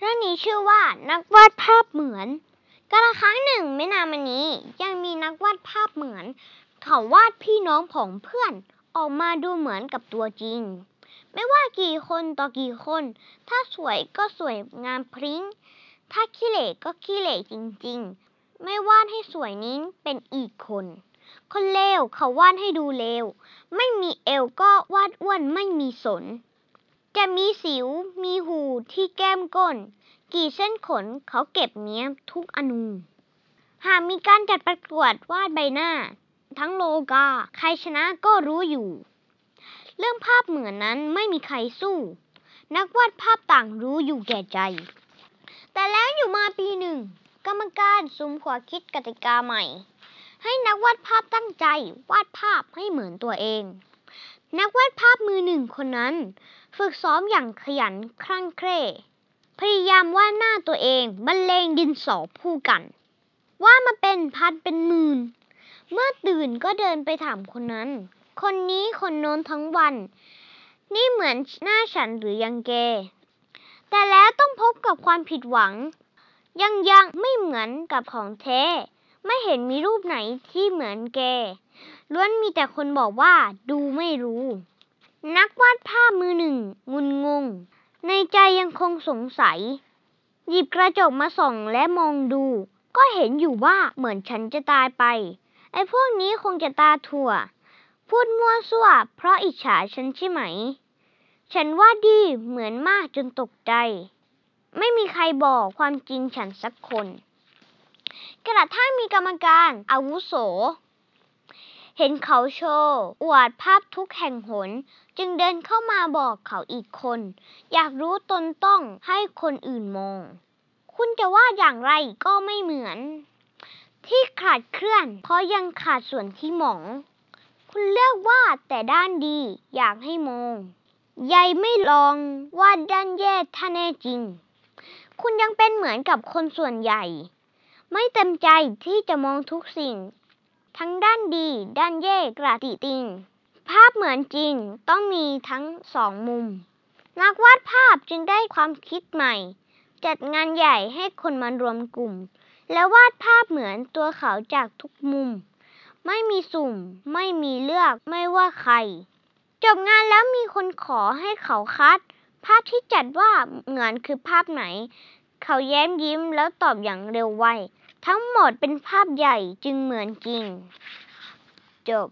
เรื่องนี้ชื่อว่านักวาดภาพเหมือนกาลครั้งหนึ่งไม่นานมานี้ยังมีนักวาดภาพเหมือน เขาวาดพี่น้องของเพื่อนออกมาดูเหมือนกับตัวจริง ไม่ว่ากี่คนต่อกี่คน ถ้าสวยก็สวยงามพริ้ง ถ้าขี้เหร่ก็ขี้เหร่จริงๆ ไม่วาดให้สวยนี้เป็นอีกคน คนเลวเขาวาดให้ดูเลวไม่มีเอวก็วาดอ้วนไม่มีสน จะมีสิวมีหูที่แก้มก้น กี่เส้นขนเขาเก็บเนี้ยบทุกอนูหากมีการจัดประกวดวาดใบหน้า ทั้งโลกา ใครชนะก็รู้อยู่ เรื่องภาพเหมือนนั้นไม่มีใครสู้ นักวาดภาพต่างรู้อยู่แก่ใจ แต่แล้วอยู่มาปีหนึ่ง กรรมการสุมหัวคิดกติกาใหม่ ให้นักวาดภาพตั้งใจวาดภาพให้เหมือนตัวเอง นักวาดภาพมือหนึ่งคนนั้น ฝึกซ้อมอย่างขยันคลั่งเคร่พยายามวาดหน้าตัวเองบรรเลงดินสอผู้กันว่ามาเป็นพันเป็นหมื่น เมื่อตื่นก็เดินไปถามคนนั้น คนนี้คนโน้นทั้งวัน นี่เหมือนหน้าฉันหรือยังแก แต่แล้วต้องพบกับความผิดหวัง ยังยังไม่เหมือนกับของแท้ ไม่เห็นมีรูปไหนที่เหมือนแก ล้วนมีแต่คนบอกว่าดูไม่รู้ นักวาดภาพมือหนึ่งงุนงง ในใจยังคงสงสัย หยิบกระจกมาส่องและมองดู ก็เห็นอยู่ว่าเหมือนฉันจะตายไป ไอ้พวกนี้คงจะตาถั่ว พูดมั่วซั่ว เพราะอิจฉาฉันใช่ไหม ฉันว่าดีเหมือนมากจนตกใจ ไม่มีใครบอกความจริงฉันสักคน กระทั่งมีกรรมการอาวุโส เห็นเขาโชว์ อวดภาพทุกแห่งหน จึงเดินเข้ามาบอกเขาอีกคน อยากรู้ตนต้องให้คนอื่นมอง คุณจะว่าอย่างไรก็ไม่เหมือน ที่ขาดเคลื่อน เพราะยังขาดส่วนที่หมอง คุณเลือกวาดแต่ด้านดีอยากให้มองใยไม่ลองวาดด้านแย่ถ้าแน่จริง คุณยังเป็นเหมือนกับคนส่วนใหญ่ ไม่เต็มใจที่จะมองทุกสิ่ง ทั้งด้านดี ด้านแย่กระติติง ภาพเหมือนจริงต้องมีทั้งสองมุม นักวาดภาพจึงได้ความคิดใหม่ จัดงานใหญ่ให้คนมารวมกลุ่ม แล้ววาดภาพเหมือนตัวเขาจากทุกมุม ไม่มีสุ่ม ไม่มีเลือกไม่ว่าใคร จบงานแล้วมีคนขอให้เขาคัด ภาพที่จัดว่าเหมือนคือภาพไหน เขาแย้มยิ้มแล้วตอบอย่างเร็วไว ทั้งหมดเป็นภาพใหญ่จึงเหมือนจริง จบ